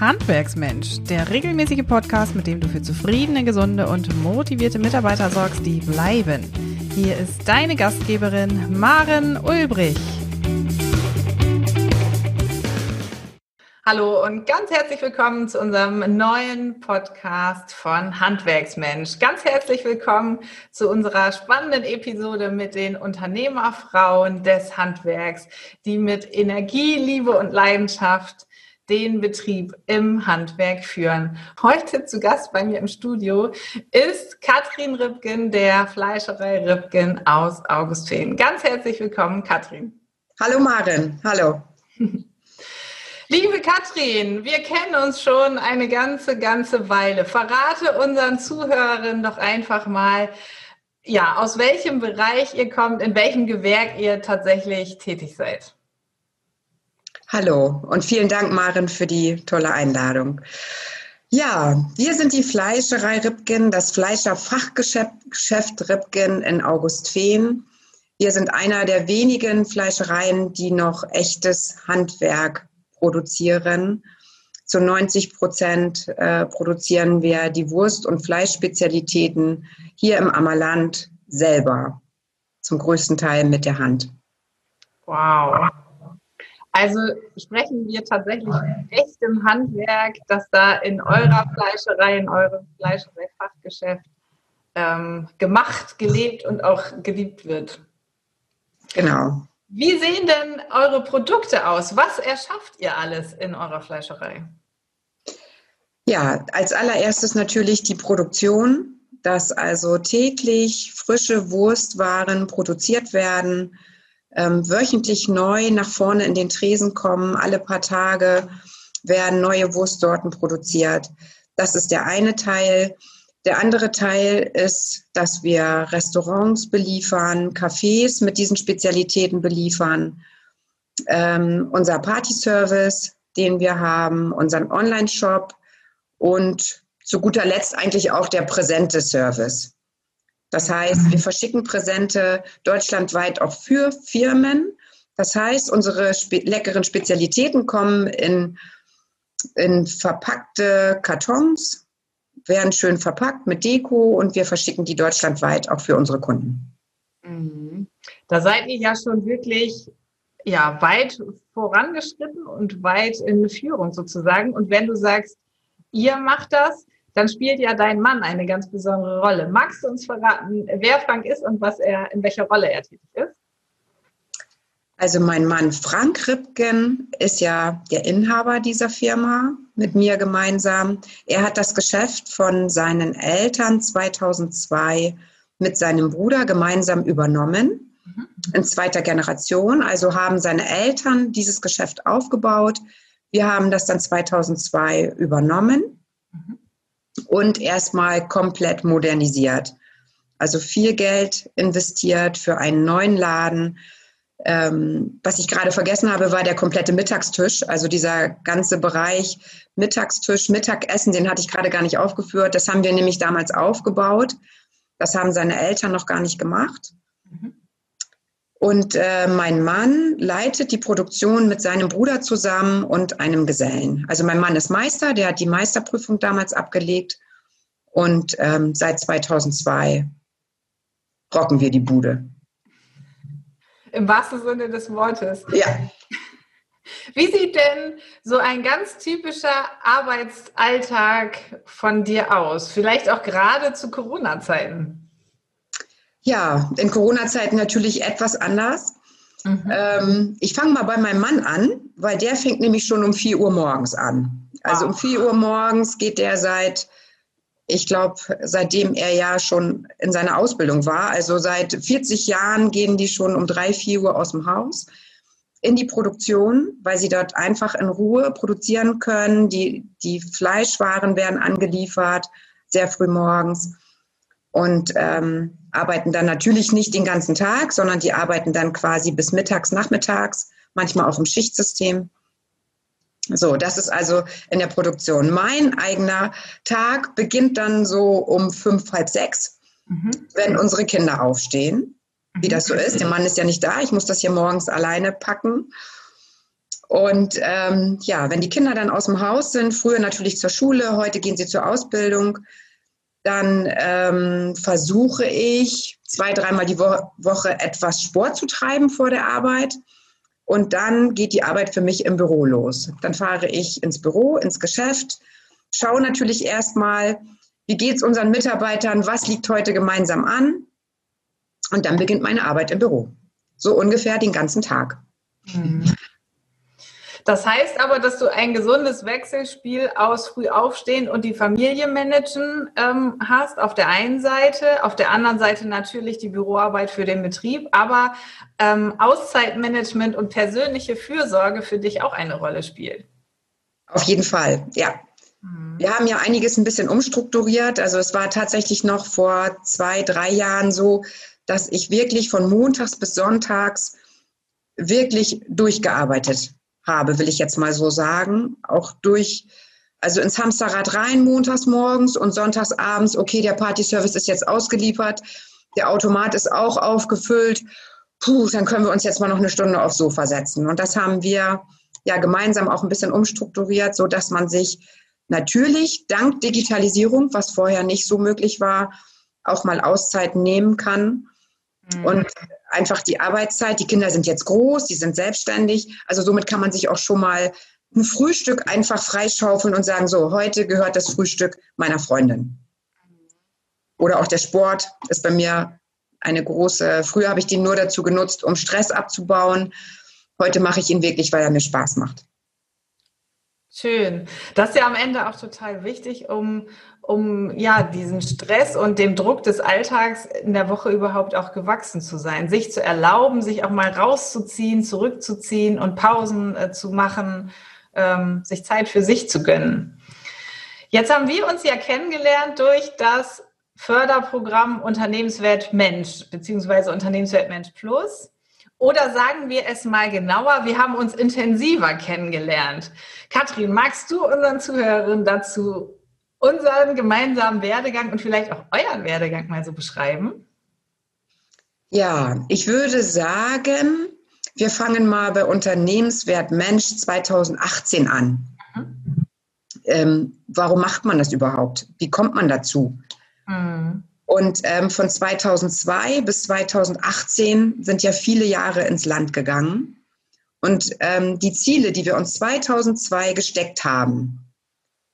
Handwerksmensch, der regelmäßige Podcast, mit dem du für zufriedene, gesunde und motivierte Mitarbeiter sorgst, die bleiben. Hier ist deine Gastgeberin Maren Ulbrich. Hallo und ganz herzlich willkommen zu unserem neuen Podcast von Handwerksmensch. Ganz herzlich willkommen zu unserer spannenden Episode mit den Unternehmerfrauen des Handwerks, die mit Energie, Liebe und Leidenschaft den Betrieb im Handwerk führen. Heute zu Gast bei mir im Studio ist Katrin Ripken der Fleischerei Ripken aus Augustin. Ganz herzlich willkommen, Katrin. Hallo Maren, hallo. Liebe Katrin, wir kennen uns schon eine ganze, ganze Weile. Verrate unseren Zuhörerinnen doch einfach mal, ja, aus welchem Bereich ihr kommt, in welchem Gewerk ihr tatsächlich tätig seid. Hallo und vielen Dank, Maren, für die tolle Einladung. Ja, wir sind die Fleischerei Ripken, das Fleischerfachgeschäft Ripken in Augustfehn. Wir sind einer der wenigen Fleischereien, die noch echtes Handwerk produzieren. Zu 90 Prozent äh, produzieren wir die Wurst- und Fleischspezialitäten hier im Ammerland selber. Zum größten Teil mit der Hand. Wow. Also sprechen wir tatsächlich von echtem Handwerk, das da in eurer Fleischerei, in eurem Fleischerei-Fachgeschäft ähm, gemacht, gelebt und auch geliebt wird. Genau. Wie sehen denn eure Produkte aus? Was erschafft ihr alles in eurer Fleischerei? Ja, als allererstes natürlich die Produktion, dass also täglich frische Wurstwaren produziert werden, ähm, wöchentlich neu nach vorne in den Tresen kommen. Alle paar Tage werden neue Wurstsorten produziert. Das ist der eine Teil. Der andere Teil ist, dass wir Restaurants beliefern, Cafés mit diesen Spezialitäten beliefern, ähm, unser Party-Service, den wir haben, unseren Online-Shop und zu guter Letzt eigentlich auch der präsente Service. Das heißt, wir verschicken Präsente deutschlandweit auch für Firmen. Das heißt, unsere spe leckeren Spezialitäten kommen in, in verpackte Kartons, werden schön verpackt mit Deko und wir verschicken die deutschlandweit auch für unsere Kunden. Mhm. Da seid ihr ja schon wirklich ja, weit vorangeschritten und weit in Führung sozusagen. Und wenn du sagst, ihr macht das, dann spielt ja dein Mann eine ganz besondere Rolle. Magst du uns verraten, wer Frank ist und was er, in welcher Rolle er tätig ist? Also mein Mann Frank Ripken ist ja der Inhaber dieser Firma mit mir gemeinsam. Er hat das Geschäft von seinen Eltern 2002 mit seinem Bruder gemeinsam übernommen, mhm. in zweiter Generation. Also haben seine Eltern dieses Geschäft aufgebaut. Wir haben das dann 2002 übernommen. Mhm und erstmal komplett modernisiert. Also viel Geld investiert für einen neuen Laden. Ähm, was ich gerade vergessen habe, war der komplette Mittagstisch. Also dieser ganze Bereich Mittagstisch, Mittagessen, den hatte ich gerade gar nicht aufgeführt. Das haben wir nämlich damals aufgebaut. Das haben seine Eltern noch gar nicht gemacht. Und äh, mein Mann leitet die Produktion mit seinem Bruder zusammen und einem Gesellen. Also mein Mann ist Meister, der hat die Meisterprüfung damals abgelegt. Und ähm, seit 2002 rocken wir die Bude. Im wahrsten Sinne des Wortes. Ja. Wie sieht denn so ein ganz typischer Arbeitsalltag von dir aus? Vielleicht auch gerade zu Corona-Zeiten. Ja, in Corona-Zeiten natürlich etwas anders. Mhm. Ähm, ich fange mal bei meinem Mann an, weil der fängt nämlich schon um 4 Uhr morgens an. Also wow. um 4 Uhr morgens geht der seit, ich glaube, seitdem er ja schon in seiner Ausbildung war. Also seit 40 Jahren gehen die schon um 3, 4 Uhr aus dem Haus in die Produktion, weil sie dort einfach in Ruhe produzieren können. Die, die Fleischwaren werden angeliefert, sehr früh morgens und ähm, arbeiten dann natürlich nicht den ganzen Tag, sondern die arbeiten dann quasi bis mittags, nachmittags, manchmal auch im Schichtsystem. So, das ist also in der Produktion. Mein eigener Tag beginnt dann so um fünf, halb sechs, mhm. wenn unsere Kinder aufstehen, wie das so ist. Der Mann ist ja nicht da, ich muss das hier morgens alleine packen. Und ähm, ja, wenn die Kinder dann aus dem Haus sind, früher natürlich zur Schule, heute gehen sie zur Ausbildung, dann ähm, versuche ich zwei, dreimal die Wo Woche etwas Sport zu treiben vor der Arbeit. Und dann geht die Arbeit für mich im Büro los. Dann fahre ich ins Büro, ins Geschäft, schaue natürlich erstmal, wie geht es unseren Mitarbeitern, was liegt heute gemeinsam an. Und dann beginnt meine Arbeit im Büro. So ungefähr den ganzen Tag. Mhm. Das heißt aber, dass du ein gesundes Wechselspiel aus früh aufstehen und die Familie managen ähm, hast, auf der einen Seite, auf der anderen Seite natürlich die Büroarbeit für den Betrieb, aber ähm, Auszeitmanagement und persönliche Fürsorge für dich auch eine Rolle spielt. Auf jeden Fall, ja. Mhm. Wir haben ja einiges ein bisschen umstrukturiert. Also es war tatsächlich noch vor zwei, drei Jahren so, dass ich wirklich von montags bis sonntags wirklich durchgearbeitet habe, will ich jetzt mal so sagen. Auch durch, also ins Hamsterrad rein montags morgens und sonntags abends, okay, der Partyservice ist jetzt ausgeliefert, der Automat ist auch aufgefüllt. Puh, dann können wir uns jetzt mal noch eine Stunde aufs Sofa setzen. Und das haben wir ja gemeinsam auch ein bisschen umstrukturiert, so dass man sich natürlich dank Digitalisierung, was vorher nicht so möglich war, auch mal Auszeiten nehmen kann. Mhm. Und einfach die Arbeitszeit. Die Kinder sind jetzt groß, die sind selbstständig. Also somit kann man sich auch schon mal ein Frühstück einfach freischaufeln und sagen, so, heute gehört das Frühstück meiner Freundin. Oder auch der Sport ist bei mir eine große, früher habe ich den nur dazu genutzt, um Stress abzubauen. Heute mache ich ihn wirklich, weil er mir Spaß macht. Schön. Das ist ja am Ende auch total wichtig, um, um ja diesen Stress und dem Druck des Alltags in der Woche überhaupt auch gewachsen zu sein, sich zu erlauben, sich auch mal rauszuziehen, zurückzuziehen und Pausen äh, zu machen, ähm, sich Zeit für sich zu gönnen. Jetzt haben wir uns ja kennengelernt durch das Förderprogramm Unternehmenswert Mensch beziehungsweise Unternehmenswert Mensch Plus. Oder sagen wir es mal genauer, wir haben uns intensiver kennengelernt. Katrin, magst du unseren Zuhörern dazu unseren gemeinsamen Werdegang und vielleicht auch euren Werdegang mal so beschreiben? Ja, ich würde sagen, wir fangen mal bei Unternehmenswert Mensch 2018 an. Mhm. Ähm, warum macht man das überhaupt? Wie kommt man dazu? Mhm. Und ähm, von 2002 bis 2018 sind ja viele Jahre ins Land gegangen. Und ähm, die Ziele, die wir uns 2002 gesteckt haben,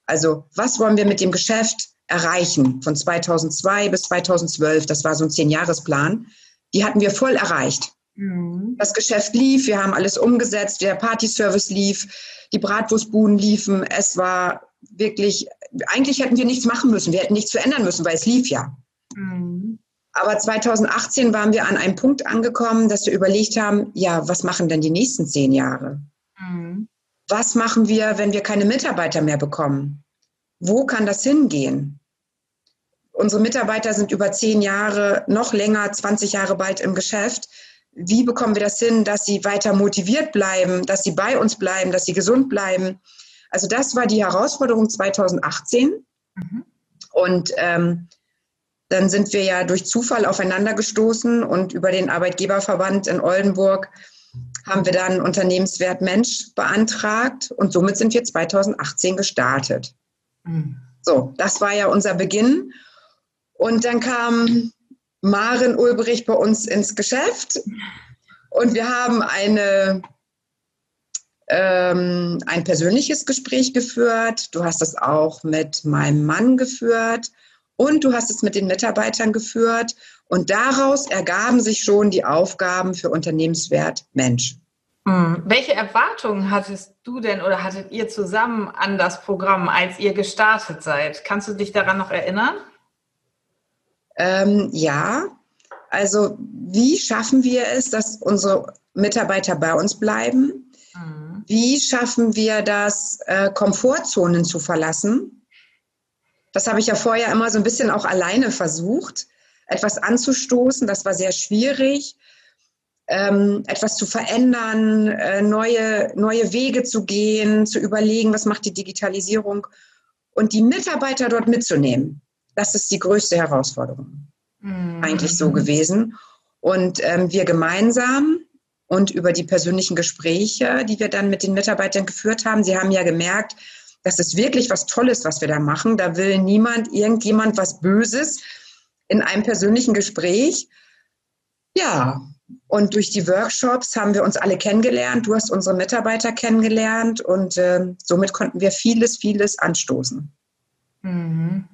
also was wollen wir mit dem Geschäft erreichen von 2002 bis 2012, das war so ein Zehn-Jahres-Plan, die hatten wir voll erreicht. Mhm. Das Geschäft lief, wir haben alles umgesetzt, der Partyservice lief, die Bratwurstbuden liefen, es war wirklich, eigentlich hätten wir nichts machen müssen, wir hätten nichts verändern müssen, weil es lief ja. Mhm. Aber 2018 waren wir an einem Punkt angekommen, dass wir überlegt haben, ja, was machen denn die nächsten zehn Jahre? Mhm. Was machen wir, wenn wir keine Mitarbeiter mehr bekommen? Wo kann das hingehen? Unsere Mitarbeiter sind über zehn Jahre, noch länger, 20 Jahre bald im Geschäft. Wie bekommen wir das hin, dass sie weiter motiviert bleiben, dass sie bei uns bleiben, dass sie gesund bleiben? Also das war die Herausforderung 2018. Mhm. Und ähm, dann sind wir ja durch Zufall aufeinander gestoßen und über den Arbeitgeberverband in Oldenburg haben wir dann Unternehmenswert Mensch beantragt und somit sind wir 2018 gestartet. Mhm. So, das war ja unser Beginn. Und dann kam Maren Ulbrich bei uns ins Geschäft und wir haben eine, ähm, ein persönliches Gespräch geführt. Du hast es auch mit meinem Mann geführt und du hast es mit den Mitarbeitern geführt und daraus ergaben sich schon die Aufgaben für Unternehmenswert Mensch. Hm. Welche Erwartungen hattest du denn oder hattet ihr zusammen an das Programm, als ihr gestartet seid? Kannst du dich daran noch erinnern? Ähm, ja, also wie schaffen wir es, dass unsere Mitarbeiter bei uns bleiben? Mhm. Wie schaffen wir das, äh, Komfortzonen zu verlassen? Das habe ich ja vorher immer so ein bisschen auch alleine versucht, etwas anzustoßen. Das war sehr schwierig, ähm, etwas zu verändern, äh, neue, neue Wege zu gehen, zu überlegen, was macht die Digitalisierung und die Mitarbeiter dort mitzunehmen. Das ist die größte Herausforderung. Mhm. Eigentlich so gewesen. Und ähm, wir gemeinsam und über die persönlichen Gespräche, die wir dann mit den Mitarbeitern geführt haben. Sie haben ja gemerkt, das ist wirklich was Tolles, was wir da machen. Da will niemand, irgendjemand was Böses in einem persönlichen Gespräch. Ja, und durch die Workshops haben wir uns alle kennengelernt. Du hast unsere Mitarbeiter kennengelernt und äh, somit konnten wir vieles, vieles anstoßen. Mhm.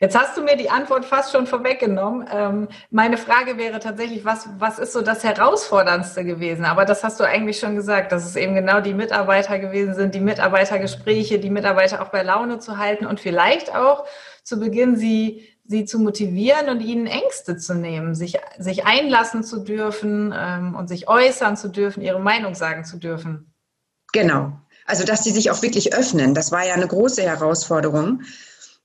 Jetzt hast du mir die Antwort fast schon vorweggenommen. Ähm, meine Frage wäre tatsächlich, was, was ist so das Herausforderndste gewesen? Aber das hast du eigentlich schon gesagt, dass es eben genau die Mitarbeiter gewesen sind, die Mitarbeitergespräche, die Mitarbeiter auch bei Laune zu halten und vielleicht auch zu Beginn sie sie zu motivieren und ihnen Ängste zu nehmen, sich, sich einlassen zu dürfen ähm, und sich äußern zu dürfen, ihre Meinung sagen zu dürfen. Genau. Also, dass sie sich auch wirklich öffnen, das war ja eine große Herausforderung,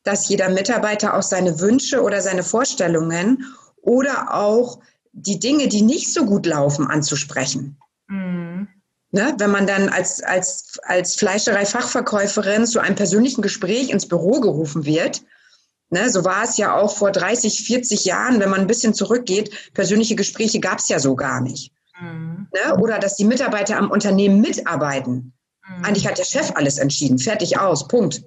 dass jeder Mitarbeiter auch seine Wünsche oder seine Vorstellungen oder auch die Dinge, die nicht so gut laufen, anzusprechen. Mhm. Ne, wenn man dann als, als, als Fleischerei-Fachverkäuferin zu einem persönlichen Gespräch ins Büro gerufen wird, Ne, so war es ja auch vor 30, 40 Jahren, wenn man ein bisschen zurückgeht. Persönliche Gespräche gab es ja so gar nicht. Mhm. Ne? Oder dass die Mitarbeiter am Unternehmen mitarbeiten. Mhm. Eigentlich hat der Chef alles entschieden. Fertig aus. Punkt.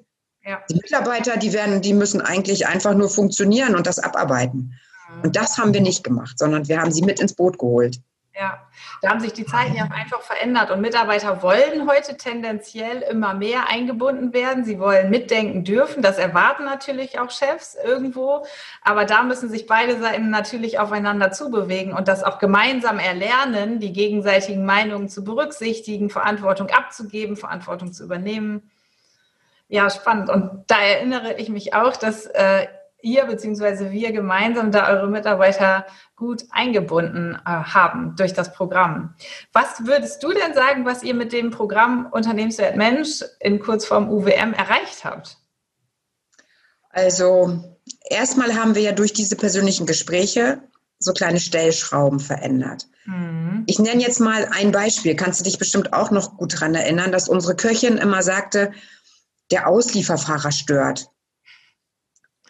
Ja. Die Mitarbeiter, die werden, die müssen eigentlich einfach nur funktionieren und das abarbeiten. Und das haben wir nicht gemacht, sondern wir haben sie mit ins Boot geholt. Ja, da haben sich die Zeiten ja einfach verändert und Mitarbeiter wollen heute tendenziell immer mehr eingebunden werden. Sie wollen mitdenken dürfen. Das erwarten natürlich auch Chefs irgendwo. Aber da müssen sich beide Seiten natürlich aufeinander zubewegen und das auch gemeinsam erlernen, die gegenseitigen Meinungen zu berücksichtigen, Verantwortung abzugeben, Verantwortung zu übernehmen. Ja, spannend. Und da erinnere ich mich auch, dass äh, ihr bzw. wir gemeinsam da eure Mitarbeiter gut eingebunden äh, haben durch das Programm. Was würdest du denn sagen, was ihr mit dem Programm Unternehmenswert Mensch in Kurzform UWM erreicht habt? Also erstmal haben wir ja durch diese persönlichen Gespräche so kleine Stellschrauben verändert. Mhm. Ich nenne jetzt mal ein Beispiel. Kannst du dich bestimmt auch noch gut daran erinnern, dass unsere Köchin immer sagte, der Auslieferfahrer stört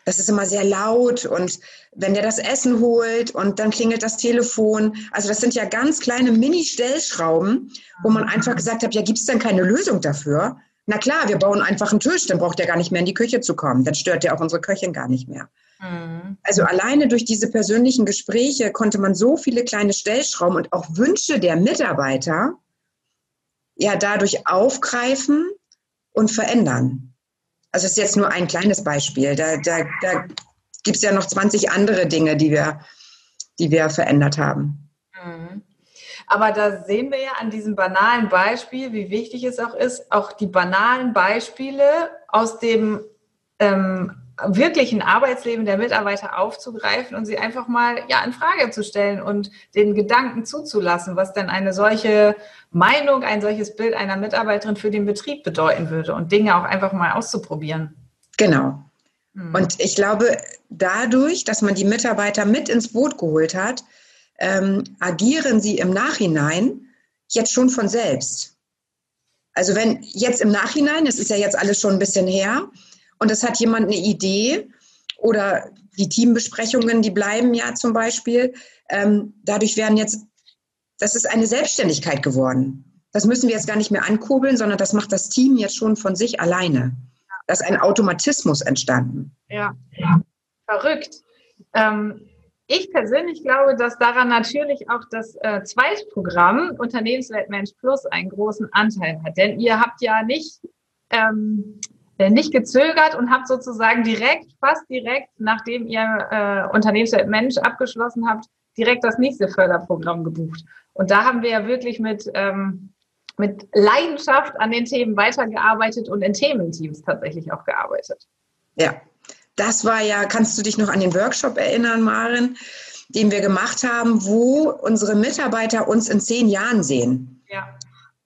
das ist immer sehr laut und wenn der das Essen holt und dann klingelt das Telefon. Also das sind ja ganz kleine Mini-Stellschrauben, wo man einfach gesagt hat, ja, gibt es denn keine Lösung dafür? Na klar, wir bauen einfach einen Tisch, dann braucht er gar nicht mehr in die Küche zu kommen. Dann stört er auch unsere Köchin gar nicht mehr. Mhm. Also alleine durch diese persönlichen Gespräche konnte man so viele kleine Stellschrauben und auch Wünsche der Mitarbeiter ja dadurch aufgreifen und verändern. Also das ist jetzt nur ein kleines Beispiel. Da, da, da gibt es ja noch 20 andere Dinge, die wir, die wir verändert haben. Mhm. Aber da sehen wir ja an diesem banalen Beispiel, wie wichtig es auch ist, auch die banalen Beispiele aus dem ähm, wirklichen Arbeitsleben der Mitarbeiter aufzugreifen und sie einfach mal ja in Frage zu stellen und den Gedanken zuzulassen, was denn eine solche Meinung, ein solches Bild einer Mitarbeiterin für den Betrieb bedeuten würde und Dinge auch einfach mal auszuprobieren. Genau. Hm. Und ich glaube, dadurch, dass man die Mitarbeiter mit ins Boot geholt hat, ähm, agieren sie im Nachhinein jetzt schon von selbst. Also wenn jetzt im Nachhinein, das ist ja jetzt alles schon ein bisschen her, und es hat jemand eine Idee oder die Teambesprechungen, die bleiben ja zum Beispiel. Ähm, dadurch werden jetzt, das ist eine Selbstständigkeit geworden. Das müssen wir jetzt gar nicht mehr ankurbeln, sondern das macht das Team jetzt schon von sich alleine. Da ist ein Automatismus entstanden. Ja, verrückt. Ähm, ich persönlich glaube, dass daran natürlich auch das äh, Zweitprogramm Unternehmenswelt Mensch Plus einen großen Anteil hat. Denn ihr habt ja nicht ähm, äh, nicht gezögert und habt sozusagen direkt, fast direkt, nachdem ihr äh, Unternehmenswelt Mensch abgeschlossen habt, direkt das nächste Förderprogramm gebucht. Und da haben wir ja wirklich mit, ähm, mit Leidenschaft an den Themen weitergearbeitet und in Thementeams tatsächlich auch gearbeitet. Ja, das war ja, kannst du dich noch an den Workshop erinnern, Maren, den wir gemacht haben, wo unsere Mitarbeiter uns in zehn Jahren sehen. Ja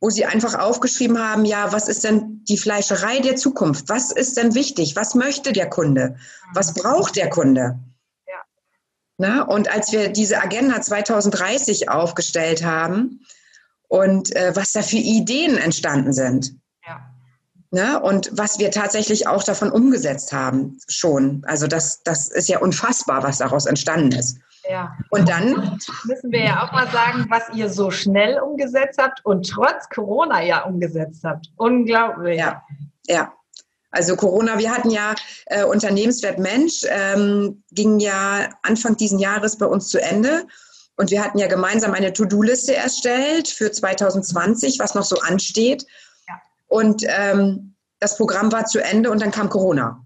wo sie einfach aufgeschrieben haben, ja, was ist denn die Fleischerei der Zukunft? Was ist denn wichtig? Was möchte der Kunde? Was braucht der Kunde? Ja. Na, und als wir diese Agenda 2030 aufgestellt haben und äh, was da für Ideen entstanden sind. Ja. Na, und was wir tatsächlich auch davon umgesetzt haben, schon. Also das, das ist ja unfassbar, was daraus entstanden ist. Ja. Und dann müssen wir ja auch mal sagen, was ihr so schnell umgesetzt habt und trotz Corona ja umgesetzt habt. Unglaublich. Ja, ja. Also Corona, wir hatten ja äh, Unternehmenswert Mensch, ähm, ging ja Anfang diesen Jahres bei uns zu Ende. Und wir hatten ja gemeinsam eine To-Do-Liste erstellt für 2020, was noch so ansteht. Ja. Und ähm, das Programm war zu Ende und dann kam Corona.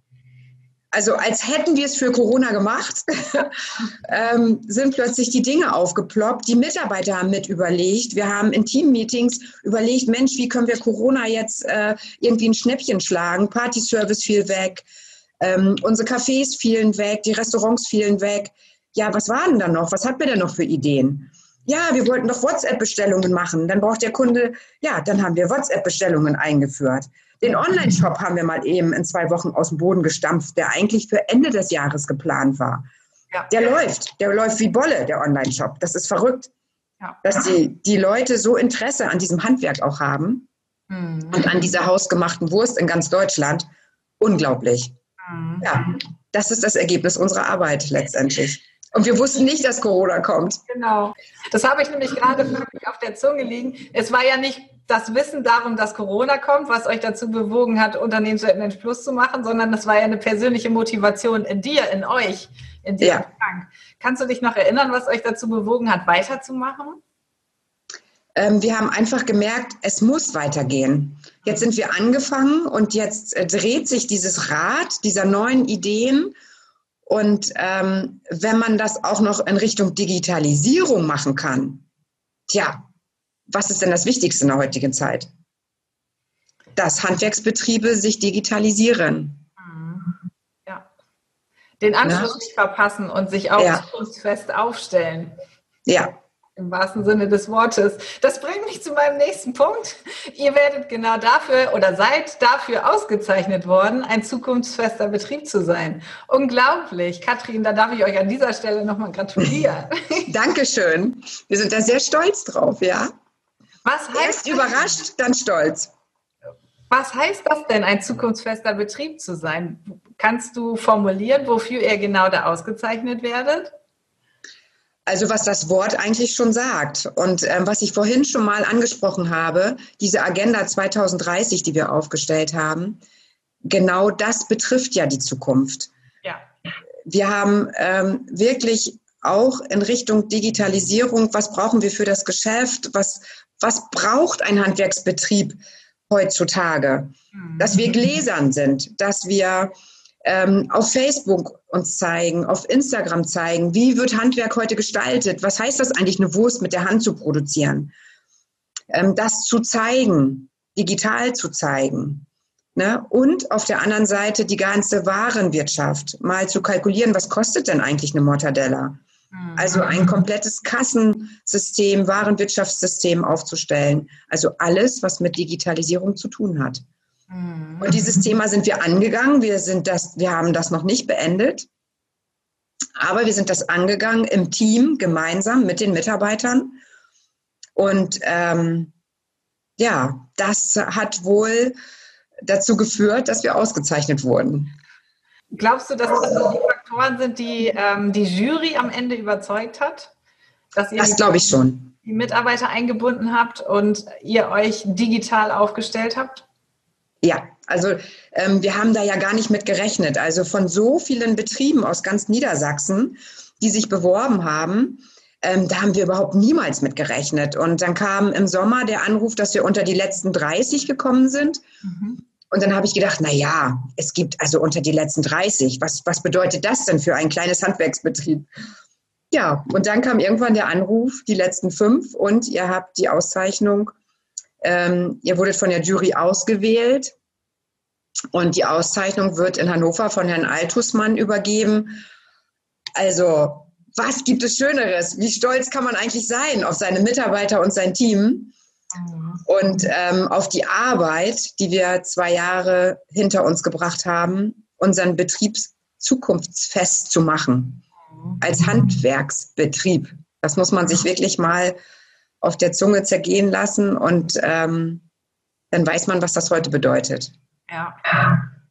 Also als hätten wir es für Corona gemacht, ähm, sind plötzlich die Dinge aufgeploppt. Die Mitarbeiter haben mit überlegt. Wir haben in Team-Meetings überlegt, Mensch, wie können wir Corona jetzt äh, irgendwie ein Schnäppchen schlagen? Party-Service fiel weg, ähm, unsere Cafés fielen weg, die Restaurants fielen weg. Ja, was waren da noch? Was hat wir denn noch für Ideen? Ja, wir wollten doch WhatsApp-Bestellungen machen. Dann braucht der Kunde, ja, dann haben wir WhatsApp-Bestellungen eingeführt. Den Online-Shop haben wir mal eben in zwei Wochen aus dem Boden gestampft, der eigentlich für Ende des Jahres geplant war. Ja. Der läuft, der läuft wie Bolle, der Online-Shop. Das ist verrückt, ja. dass die, die Leute so Interesse an diesem Handwerk auch haben mhm. und an dieser hausgemachten Wurst in ganz Deutschland. Unglaublich. Mhm. Ja, das ist das Ergebnis unserer Arbeit letztendlich. Und wir wussten nicht, dass Corona kommt. Genau. Das habe ich nämlich gerade auf der Zunge liegen. Es war ja nicht das Wissen darum, dass Corona kommt, was euch dazu bewogen hat, Unternehmenswert Mensch Plus zu machen, sondern das war ja eine persönliche Motivation in dir, in euch, in dir. Ja. Kannst du dich noch erinnern, was euch dazu bewogen hat, weiterzumachen? Ähm, wir haben einfach gemerkt, es muss weitergehen. Jetzt sind wir angefangen und jetzt äh, dreht sich dieses Rad dieser neuen Ideen und ähm, wenn man das auch noch in Richtung Digitalisierung machen kann, tja, was ist denn das Wichtigste in der heutigen Zeit? Dass Handwerksbetriebe sich digitalisieren. Ja. Den Anschluss ja. nicht verpassen und sich auch ja. zukunftsfest aufstellen. Ja, im wahrsten Sinne des Wortes. Das bringt mich zu meinem nächsten Punkt. Ihr werdet genau dafür oder seid dafür ausgezeichnet worden, ein zukunftsfester Betrieb zu sein. Unglaublich. Katrin, da darf ich euch an dieser Stelle nochmal gratulieren. Dankeschön. Wir sind da sehr stolz drauf, ja. Was heißt Erst überrascht, dann stolz. Was heißt das denn, ein zukunftsfester Betrieb zu sein? Kannst du formulieren, wofür ihr genau da ausgezeichnet werdet? Also was das Wort eigentlich schon sagt und ähm, was ich vorhin schon mal angesprochen habe, diese Agenda 2030, die wir aufgestellt haben, genau das betrifft ja die Zukunft. Ja. Wir haben ähm, wirklich auch in Richtung Digitalisierung, was brauchen wir für das Geschäft, was, was braucht ein Handwerksbetrieb heutzutage? Mhm. Dass wir gläsern sind, dass wir ähm, auf Facebook uns zeigen, auf Instagram zeigen, wie wird Handwerk heute gestaltet, was heißt das eigentlich, eine Wurst mit der Hand zu produzieren, ähm, das zu zeigen, digital zu zeigen. Ne? Und auf der anderen Seite die ganze Warenwirtschaft, mal zu kalkulieren, was kostet denn eigentlich eine Mortadella? Mhm. Also ein komplettes Kassensystem, Warenwirtschaftssystem aufzustellen. Also alles, was mit Digitalisierung zu tun hat. Und dieses Thema sind wir angegangen. Wir, sind das, wir haben das noch nicht beendet. Aber wir sind das angegangen im Team, gemeinsam mit den Mitarbeitern. Und ähm, ja, das hat wohl dazu geführt, dass wir ausgezeichnet wurden. Glaubst du, dass das Faktoren sind, die ähm, die Jury am Ende überzeugt hat? das glaube ich schon. Die Mitarbeiter eingebunden habt und ihr euch digital aufgestellt habt? Ja, also ähm, wir haben da ja gar nicht mit gerechnet. Also von so vielen Betrieben aus ganz Niedersachsen, die sich beworben haben, ähm, da haben wir überhaupt niemals mit gerechnet. Und dann kam im Sommer der Anruf, dass wir unter die letzten 30 gekommen sind. Mhm. Und dann habe ich gedacht, na ja, es gibt also unter die letzten 30. Was, was bedeutet das denn für ein kleines Handwerksbetrieb? Ja, und dann kam irgendwann der Anruf, die letzten fünf, und ihr habt die Auszeichnung ähm, ihr wurdet von der Jury ausgewählt und die Auszeichnung wird in Hannover von Herrn Altusmann übergeben. Also, was gibt es Schöneres? Wie stolz kann man eigentlich sein auf seine Mitarbeiter und sein Team? Und ähm, auf die Arbeit, die wir zwei Jahre hinter uns gebracht haben, unseren Betrieb zukunftsfest zu machen. Als Handwerksbetrieb. Das muss man sich wirklich mal auf der Zunge zergehen lassen und ähm, dann weiß man, was das heute bedeutet. Ja.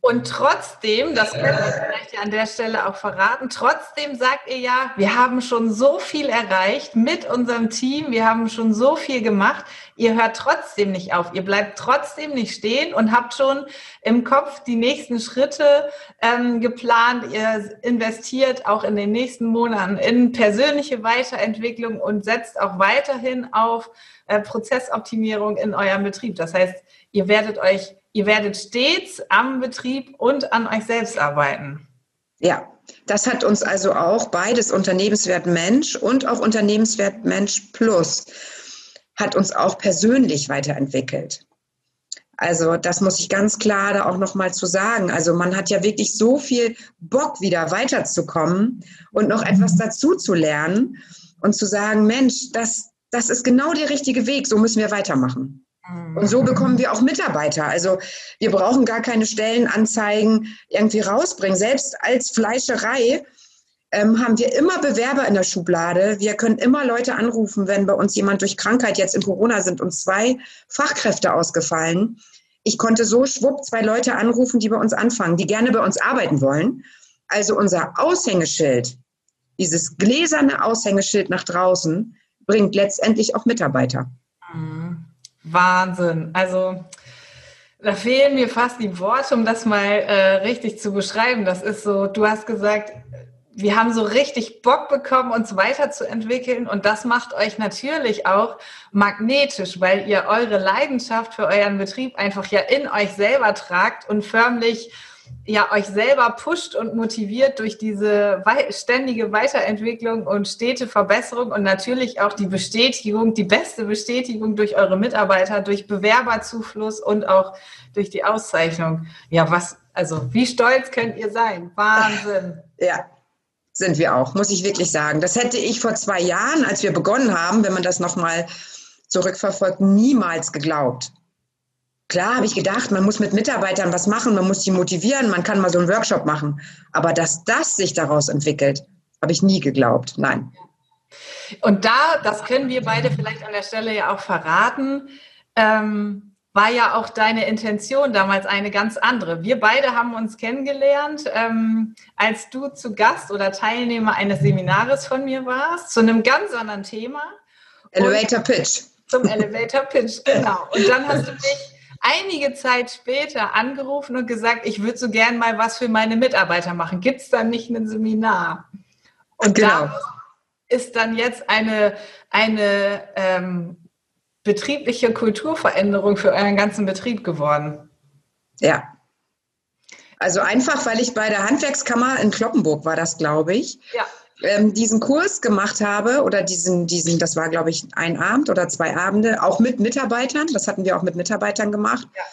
Und trotzdem, das können wir vielleicht ja an der Stelle auch verraten, trotzdem sagt ihr ja, wir haben schon so viel erreicht mit unserem Team, wir haben schon so viel gemacht. Ihr hört trotzdem nicht auf, ihr bleibt trotzdem nicht stehen und habt schon im Kopf die nächsten Schritte ähm, geplant. Ihr investiert auch in den nächsten Monaten in persönliche Weiterentwicklung und setzt auch weiterhin auf äh, Prozessoptimierung in eurem Betrieb. Das heißt, ihr werdet euch Ihr werdet stets am Betrieb und an euch selbst arbeiten. Ja, das hat uns also auch beides Unternehmenswert Mensch und auch Unternehmenswert Mensch Plus hat uns auch persönlich weiterentwickelt. Also das muss ich ganz klar da auch noch mal zu sagen. Also man hat ja wirklich so viel Bock wieder weiterzukommen und noch etwas dazu zu lernen und zu sagen, Mensch, das das ist genau der richtige Weg, so müssen wir weitermachen. Und so bekommen wir auch Mitarbeiter. Also wir brauchen gar keine Stellenanzeigen irgendwie rausbringen. Selbst als Fleischerei ähm, haben wir immer Bewerber in der Schublade. Wir können immer Leute anrufen, wenn bei uns jemand durch Krankheit jetzt in Corona sind und zwei Fachkräfte ausgefallen. Ich konnte so schwupp zwei Leute anrufen, die bei uns anfangen, die gerne bei uns arbeiten wollen. Also unser Aushängeschild, dieses gläserne Aushängeschild nach draußen, bringt letztendlich auch Mitarbeiter. Wahnsinn. Also da fehlen mir fast die Worte, um das mal äh, richtig zu beschreiben. Das ist so, du hast gesagt, wir haben so richtig Bock bekommen, uns weiterzuentwickeln und das macht euch natürlich auch magnetisch, weil ihr eure Leidenschaft für euren Betrieb einfach ja in euch selber tragt und förmlich ja euch selber pusht und motiviert durch diese ständige Weiterentwicklung und stete Verbesserung und natürlich auch die Bestätigung, die beste Bestätigung durch eure Mitarbeiter, durch Bewerberzufluss und auch durch die Auszeichnung. Ja, was, also wie stolz könnt ihr sein? Wahnsinn. Ja, sind wir auch, muss ich wirklich sagen. Das hätte ich vor zwei Jahren, als wir begonnen haben, wenn man das nochmal zurückverfolgt, niemals geglaubt. Klar habe ich gedacht, man muss mit Mitarbeitern was machen, man muss die motivieren, man kann mal so einen Workshop machen. Aber dass das sich daraus entwickelt, habe ich nie geglaubt. Nein. Und da, das können wir beide vielleicht an der Stelle ja auch verraten, ähm, war ja auch deine Intention damals eine ganz andere. Wir beide haben uns kennengelernt, ähm, als du zu Gast oder Teilnehmer eines Seminares von mir warst, zu einem ganz anderen Thema. Elevator Pitch. Zum Elevator Pitch, genau. Und dann hast du dich einige Zeit später angerufen und gesagt, ich würde so gern mal was für meine Mitarbeiter machen. Gibt es da nicht ein Seminar? Und genau. da ist dann jetzt eine, eine ähm, betriebliche Kulturveränderung für euren ganzen Betrieb geworden. Ja. Also einfach, weil ich bei der Handwerkskammer in Kloppenburg war das, glaube ich. Ja ähm, diesen Kurs gemacht habe oder diesen, diesen, das war glaube ich ein Abend oder zwei Abende, auch mit Mitarbeitern, das hatten wir auch mit Mitarbeitern gemacht. Ja.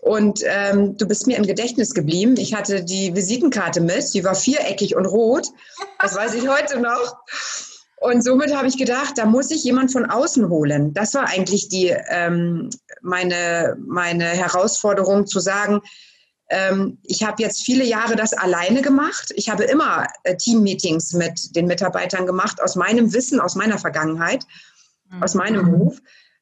Und ähm, du bist mir im Gedächtnis geblieben. Ich hatte die Visitenkarte mit, die war viereckig und rot. Das weiß ich heute noch. Und somit habe ich gedacht, da muss ich jemand von außen holen. Das war eigentlich die ähm, meine meine Herausforderung zu sagen, ähm, ich habe jetzt viele Jahre das alleine gemacht. Ich habe immer äh, Teammeetings mit den Mitarbeitern gemacht, aus meinem Wissen, aus meiner Vergangenheit, mhm. aus meinem Beruf.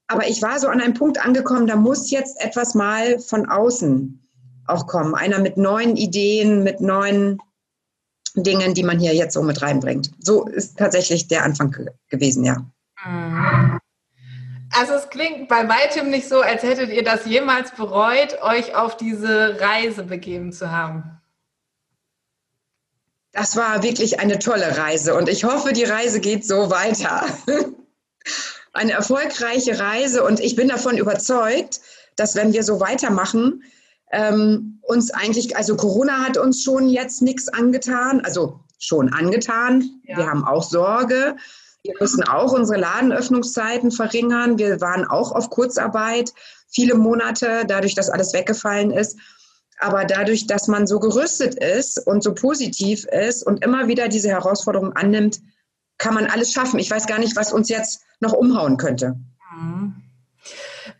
Aber ich war so an einem Punkt angekommen, da muss jetzt etwas mal von außen auch kommen. Einer mit neuen Ideen, mit neuen Dingen, die man hier jetzt so mit reinbringt. So ist tatsächlich der Anfang gewesen, ja. Mhm. Also es klingt bei weitem nicht so, als hättet ihr das jemals bereut, euch auf diese Reise begeben zu haben. Das war wirklich eine tolle Reise und ich hoffe, die Reise geht so weiter. eine erfolgreiche Reise und ich bin davon überzeugt, dass wenn wir so weitermachen, ähm, uns eigentlich, also Corona hat uns schon jetzt nichts angetan, also schon angetan. Ja. Wir haben auch Sorge. Wir müssen auch unsere Ladenöffnungszeiten verringern. Wir waren auch auf Kurzarbeit viele Monate, dadurch, dass alles weggefallen ist. Aber dadurch, dass man so gerüstet ist und so positiv ist und immer wieder diese Herausforderung annimmt, kann man alles schaffen. Ich weiß gar nicht, was uns jetzt noch umhauen könnte.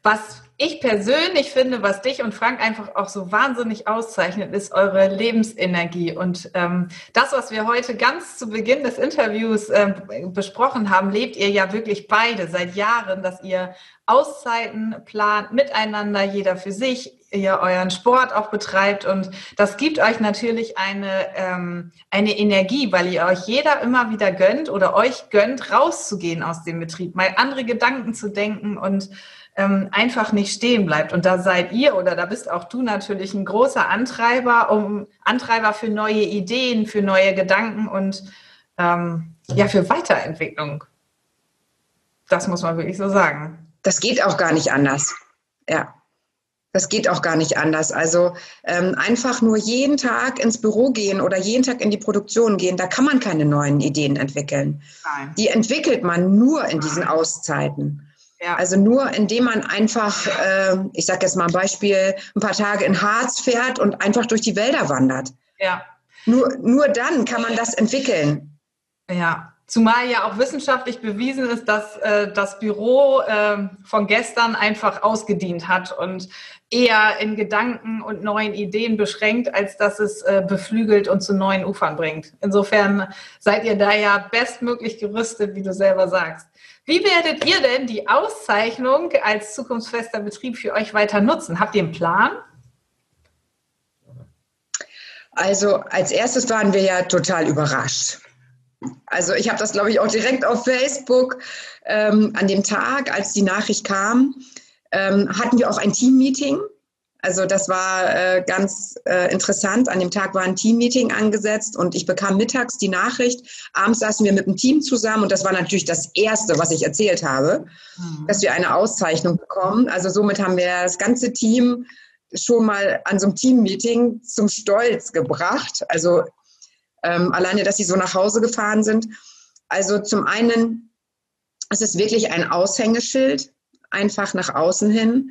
Was ich persönlich finde, was dich und Frank einfach auch so wahnsinnig auszeichnet, ist eure Lebensenergie. Und ähm, das, was wir heute ganz zu Beginn des Interviews äh, besprochen haben, lebt ihr ja wirklich beide seit Jahren, dass ihr Auszeiten plant, miteinander, jeder für sich, ihr euren Sport auch betreibt. Und das gibt euch natürlich eine, ähm, eine Energie, weil ihr euch jeder immer wieder gönnt oder euch gönnt, rauszugehen aus dem Betrieb, mal andere Gedanken zu denken und ähm, einfach nicht stehen bleibt. Und da seid ihr oder da bist auch du natürlich ein großer Antreiber, um Antreiber für neue Ideen, für neue Gedanken und ähm, ja, für Weiterentwicklung. Das muss man wirklich so sagen. Das geht auch gar nicht anders. Ja. Das geht auch gar nicht anders. Also ähm, einfach nur jeden Tag ins Büro gehen oder jeden Tag in die Produktion gehen, da kann man keine neuen Ideen entwickeln. Nein. Die entwickelt man nur in diesen Auszeiten. Ja. Also nur indem man einfach, äh, ich sage jetzt mal ein Beispiel, ein paar Tage in Harz fährt und einfach durch die Wälder wandert. Ja. Nur, nur dann kann man das entwickeln. Ja, zumal ja auch wissenschaftlich bewiesen ist, dass äh, das Büro äh, von gestern einfach ausgedient hat und eher in Gedanken und neuen Ideen beschränkt, als dass es äh, beflügelt und zu neuen Ufern bringt. Insofern seid ihr da ja bestmöglich gerüstet, wie du selber sagst. Wie werdet ihr denn die Auszeichnung als zukunftsfester Betrieb für euch weiter nutzen? Habt ihr einen Plan? Also als erstes waren wir ja total überrascht. Also ich habe das, glaube ich, auch direkt auf Facebook ähm, an dem Tag, als die Nachricht kam, ähm, hatten wir auch ein Team-Meeting also das war äh, ganz äh, interessant. An dem Tag war ein Teammeeting angesetzt und ich bekam mittags die Nachricht. Abends saßen wir mit dem Team zusammen und das war natürlich das Erste, was ich erzählt habe, mhm. dass wir eine Auszeichnung bekommen. Also somit haben wir das ganze Team schon mal an so einem Teammeeting zum Stolz gebracht. Also ähm, alleine, dass sie so nach Hause gefahren sind. Also zum einen, es ist wirklich ein Aushängeschild, einfach nach außen hin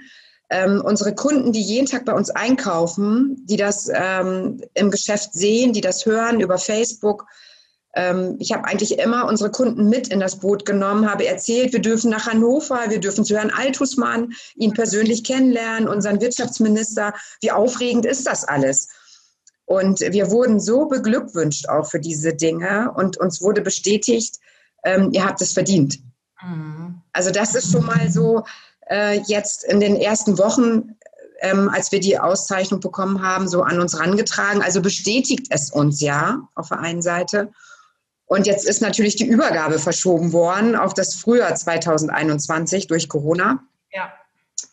ähm, unsere Kunden, die jeden Tag bei uns einkaufen, die das ähm, im Geschäft sehen, die das hören über Facebook. Ähm, ich habe eigentlich immer unsere Kunden mit in das Boot genommen, habe erzählt, wir dürfen nach Hannover, wir dürfen zu Herrn Altusmann, ihn persönlich kennenlernen, unseren Wirtschaftsminister. Wie aufregend ist das alles? Und wir wurden so beglückwünscht auch für diese Dinge und uns wurde bestätigt, ähm, ihr habt es verdient. Mhm. Also das ist schon mal so, äh, jetzt in den ersten Wochen, ähm, als wir die Auszeichnung bekommen haben, so an uns rangetragen. Also bestätigt es uns ja auf der einen Seite. Und jetzt ist natürlich die Übergabe verschoben worden auf das Frühjahr 2021 durch Corona. Ja.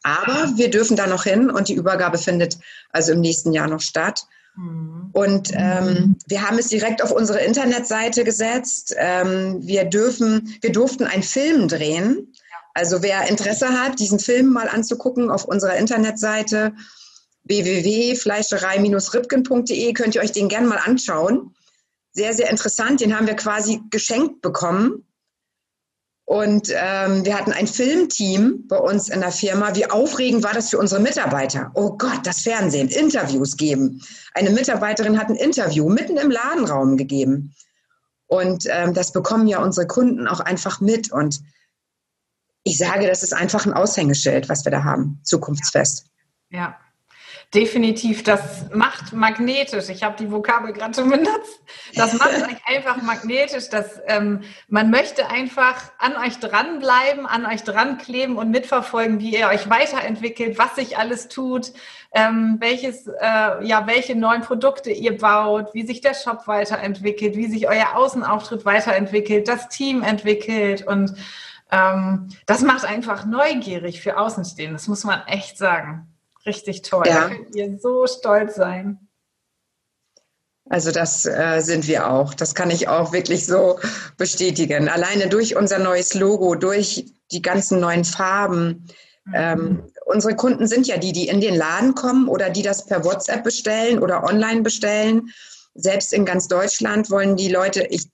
Aber wir dürfen da noch hin und die Übergabe findet also im nächsten Jahr noch statt. Mhm. Und ähm, wir haben es direkt auf unsere Internetseite gesetzt. Ähm, wir dürfen, wir durften einen Film drehen also wer Interesse hat, diesen Film mal anzugucken auf unserer Internetseite www.fleischerei-ripken.de könnt ihr euch den gerne mal anschauen. Sehr, sehr interessant. Den haben wir quasi geschenkt bekommen. Und ähm, wir hatten ein Filmteam bei uns in der Firma. Wie aufregend war das für unsere Mitarbeiter? Oh Gott, das Fernsehen, Interviews geben. Eine Mitarbeiterin hat ein Interview mitten im Ladenraum gegeben. Und ähm, das bekommen ja unsere Kunden auch einfach mit. Und ich sage, das ist einfach ein Aushängeschild, was wir da haben, zukunftsfest. Ja. Definitiv, das macht magnetisch. Ich habe die Vokabel gerade schon benutzt. Das macht euch einfach magnetisch. Dass, ähm, man möchte einfach an euch dranbleiben, an euch drankleben und mitverfolgen, wie ihr euch weiterentwickelt, was sich alles tut, ähm, welches, äh, ja, welche neuen Produkte ihr baut, wie sich der Shop weiterentwickelt, wie sich euer Außenauftritt weiterentwickelt, das Team entwickelt und ähm, das macht einfach neugierig für Außenstehende. Das muss man echt sagen. Richtig toll. Ja. Da könnt ihr so stolz sein. Also das äh, sind wir auch. Das kann ich auch wirklich so bestätigen. Alleine durch unser neues Logo, durch die ganzen neuen Farben. Mhm. Ähm, unsere Kunden sind ja die, die in den Laden kommen oder die das per WhatsApp bestellen oder online bestellen. Selbst in ganz Deutschland wollen die Leute, ich,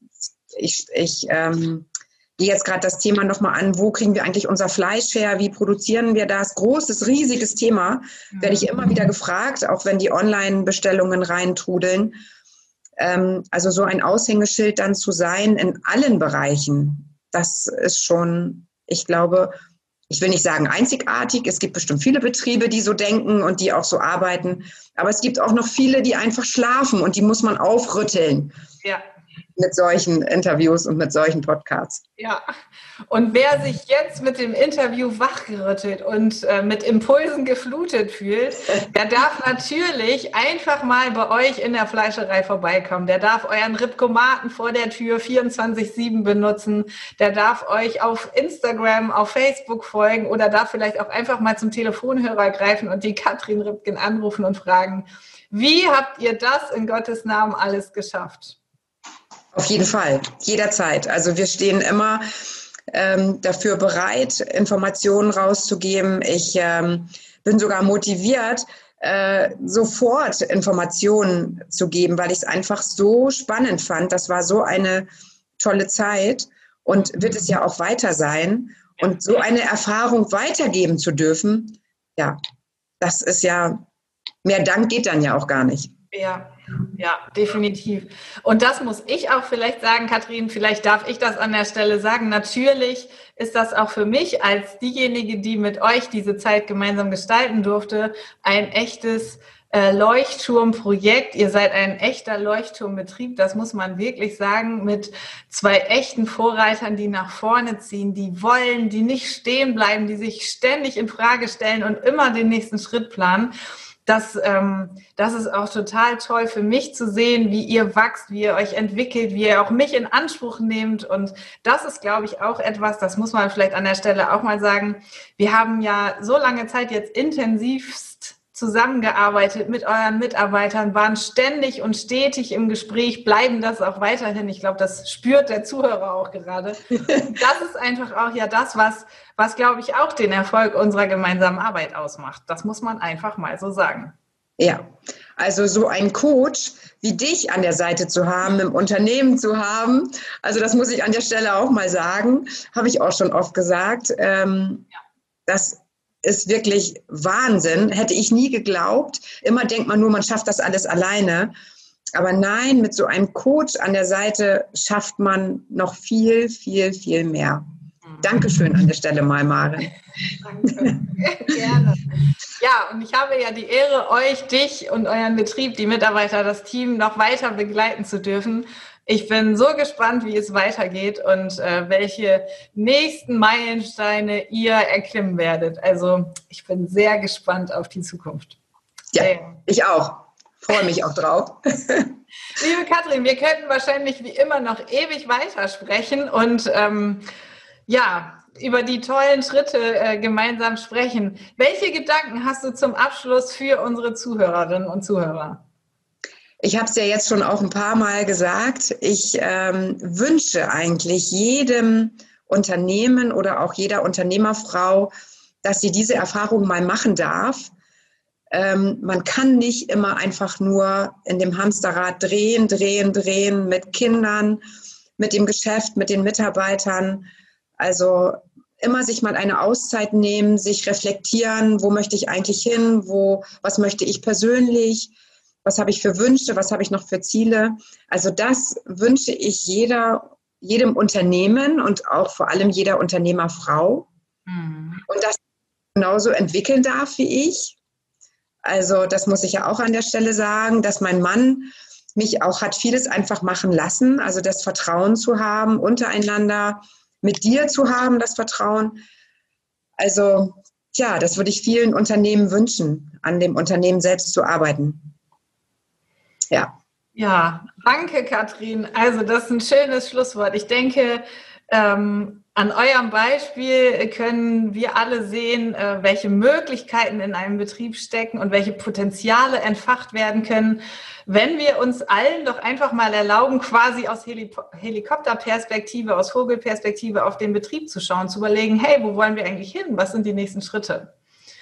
ich, ich ähm, gehe jetzt gerade das Thema nochmal an, wo kriegen wir eigentlich unser Fleisch her, wie produzieren wir das? Großes, riesiges Thema, werde ich immer wieder gefragt, auch wenn die Online-Bestellungen reintrudeln. Ähm, also so ein Aushängeschild dann zu sein in allen Bereichen, das ist schon, ich glaube, ich will nicht sagen einzigartig, es gibt bestimmt viele Betriebe, die so denken und die auch so arbeiten, aber es gibt auch noch viele, die einfach schlafen und die muss man aufrütteln. Ja mit solchen Interviews und mit solchen Podcasts. Ja, und wer sich jetzt mit dem Interview wachgerüttelt und äh, mit Impulsen geflutet fühlt, der darf natürlich einfach mal bei euch in der Fleischerei vorbeikommen. Der darf euren Ripkomaten vor der Tür 24-7 benutzen. Der darf euch auf Instagram, auf Facebook folgen oder darf vielleicht auch einfach mal zum Telefonhörer greifen und die Katrin Ripken anrufen und fragen, wie habt ihr das in Gottes Namen alles geschafft? Auf jeden Fall, jederzeit. Also wir stehen immer ähm, dafür bereit, Informationen rauszugeben. Ich ähm, bin sogar motiviert, äh, sofort Informationen zu geben, weil ich es einfach so spannend fand. Das war so eine tolle Zeit und wird es ja auch weiter sein. Und so eine Erfahrung weitergeben zu dürfen, ja, das ist ja, mehr Dank geht dann ja auch gar nicht. Ja, ja, definitiv. Und das muss ich auch vielleicht sagen, Kathrin, vielleicht darf ich das an der Stelle sagen. Natürlich ist das auch für mich als diejenige, die mit euch diese Zeit gemeinsam gestalten durfte, ein echtes äh, Leuchtturmprojekt. Ihr seid ein echter Leuchtturmbetrieb, das muss man wirklich sagen, mit zwei echten Vorreitern, die nach vorne ziehen, die wollen, die nicht stehen bleiben, die sich ständig in Frage stellen und immer den nächsten Schritt planen das, ähm, das ist auch total toll für mich zu sehen, wie ihr wächst, wie ihr euch entwickelt, wie ihr auch mich in Anspruch nehmt. Und das ist, glaube ich, auch etwas, das muss man vielleicht an der Stelle auch mal sagen. Wir haben ja so lange Zeit jetzt intensivst zusammengearbeitet mit euren Mitarbeitern, waren ständig und stetig im Gespräch, bleiben das auch weiterhin. Ich glaube, das spürt der Zuhörer auch gerade. das ist einfach auch ja das, was, was glaube ich auch den Erfolg unserer gemeinsamen Arbeit ausmacht. Das muss man einfach mal so sagen. Ja, also so ein Coach wie dich an der Seite zu haben, im Unternehmen zu haben, also das muss ich an der Stelle auch mal sagen, habe ich auch schon oft gesagt. Ähm, ja. Das ist wirklich Wahnsinn. Hätte ich nie geglaubt. Immer denkt man nur, man schafft das alles alleine. Aber nein, mit so einem Coach an der Seite schafft man noch viel, viel, viel mehr. Dankeschön an der Stelle mal, Maren. Danke. Gerne. Ja, und ich habe ja die Ehre, euch, dich und euren Betrieb, die Mitarbeiter, das Team noch weiter begleiten zu dürfen. Ich bin so gespannt, wie es weitergeht und äh, welche nächsten Meilensteine ihr erklimmen werdet. Also ich bin sehr gespannt auf die Zukunft. Ja, ich auch. Freue mich auch drauf. Liebe Katrin, wir könnten wahrscheinlich wie immer noch ewig weitersprechen und ähm, ja, über die tollen Schritte äh, gemeinsam sprechen. Welche Gedanken hast du zum Abschluss für unsere Zuhörerinnen und Zuhörer? Ich habe es ja jetzt schon auch ein paar Mal gesagt. Ich ähm, wünsche eigentlich jedem Unternehmen oder auch jeder Unternehmerfrau, dass sie diese Erfahrung mal machen darf. Ähm, man kann nicht immer einfach nur in dem Hamsterrad drehen, drehen, drehen mit Kindern, mit dem Geschäft, mit den Mitarbeitern. Also immer sich mal eine Auszeit nehmen, sich reflektieren, wo möchte ich eigentlich hin, wo, was möchte ich persönlich was habe ich für Wünsche, was habe ich noch für Ziele. Also das wünsche ich jeder, jedem Unternehmen und auch vor allem jeder Unternehmerfrau. Mhm. Und das genauso entwickeln darf wie ich. Also das muss ich ja auch an der Stelle sagen, dass mein Mann mich auch hat vieles einfach machen lassen. Also das Vertrauen zu haben untereinander, mit dir zu haben, das Vertrauen. Also ja, das würde ich vielen Unternehmen wünschen, an dem Unternehmen selbst zu arbeiten. Ja. Ja, danke, Katrin. Also, das ist ein schönes Schlusswort. Ich denke, ähm, an eurem Beispiel können wir alle sehen, äh, welche Möglichkeiten in einem Betrieb stecken und welche Potenziale entfacht werden können, wenn wir uns allen doch einfach mal erlauben, quasi aus Helikopterperspektive, aus Vogelperspektive auf den Betrieb zu schauen, zu überlegen, hey, wo wollen wir eigentlich hin? Was sind die nächsten Schritte?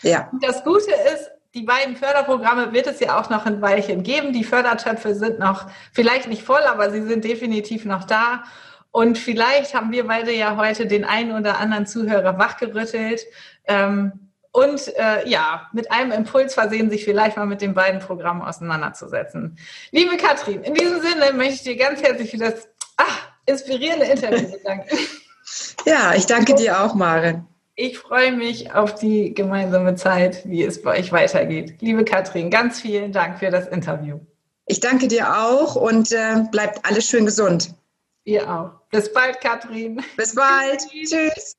Ja. Und das Gute ist, die beiden Förderprogramme wird es ja auch noch ein Weilchen geben. Die Fördertöpfe sind noch vielleicht nicht voll, aber sie sind definitiv noch da. Und vielleicht haben wir beide ja heute den einen oder anderen Zuhörer wachgerüttelt. Ähm, und äh, ja, mit einem Impuls versehen, sich vielleicht mal mit den beiden Programmen auseinanderzusetzen. Liebe Katrin, in diesem Sinne möchte ich dir ganz herzlich für das ach, inspirierende Interview bedanken. Ja, ich danke dir auch, Maren. Ich freue mich auf die gemeinsame Zeit, wie es bei euch weitergeht. Liebe Katrin, ganz vielen Dank für das Interview. Ich danke dir auch und äh, bleibt alles schön gesund. Ihr auch. Bis bald, Katrin. Bis bald. Tschüss.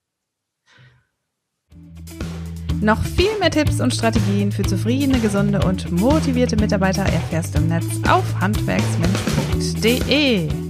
Noch viel mehr Tipps und Strategien für zufriedene, gesunde und motivierte Mitarbeiter erfährst du im Netz auf handwerksmensch.de.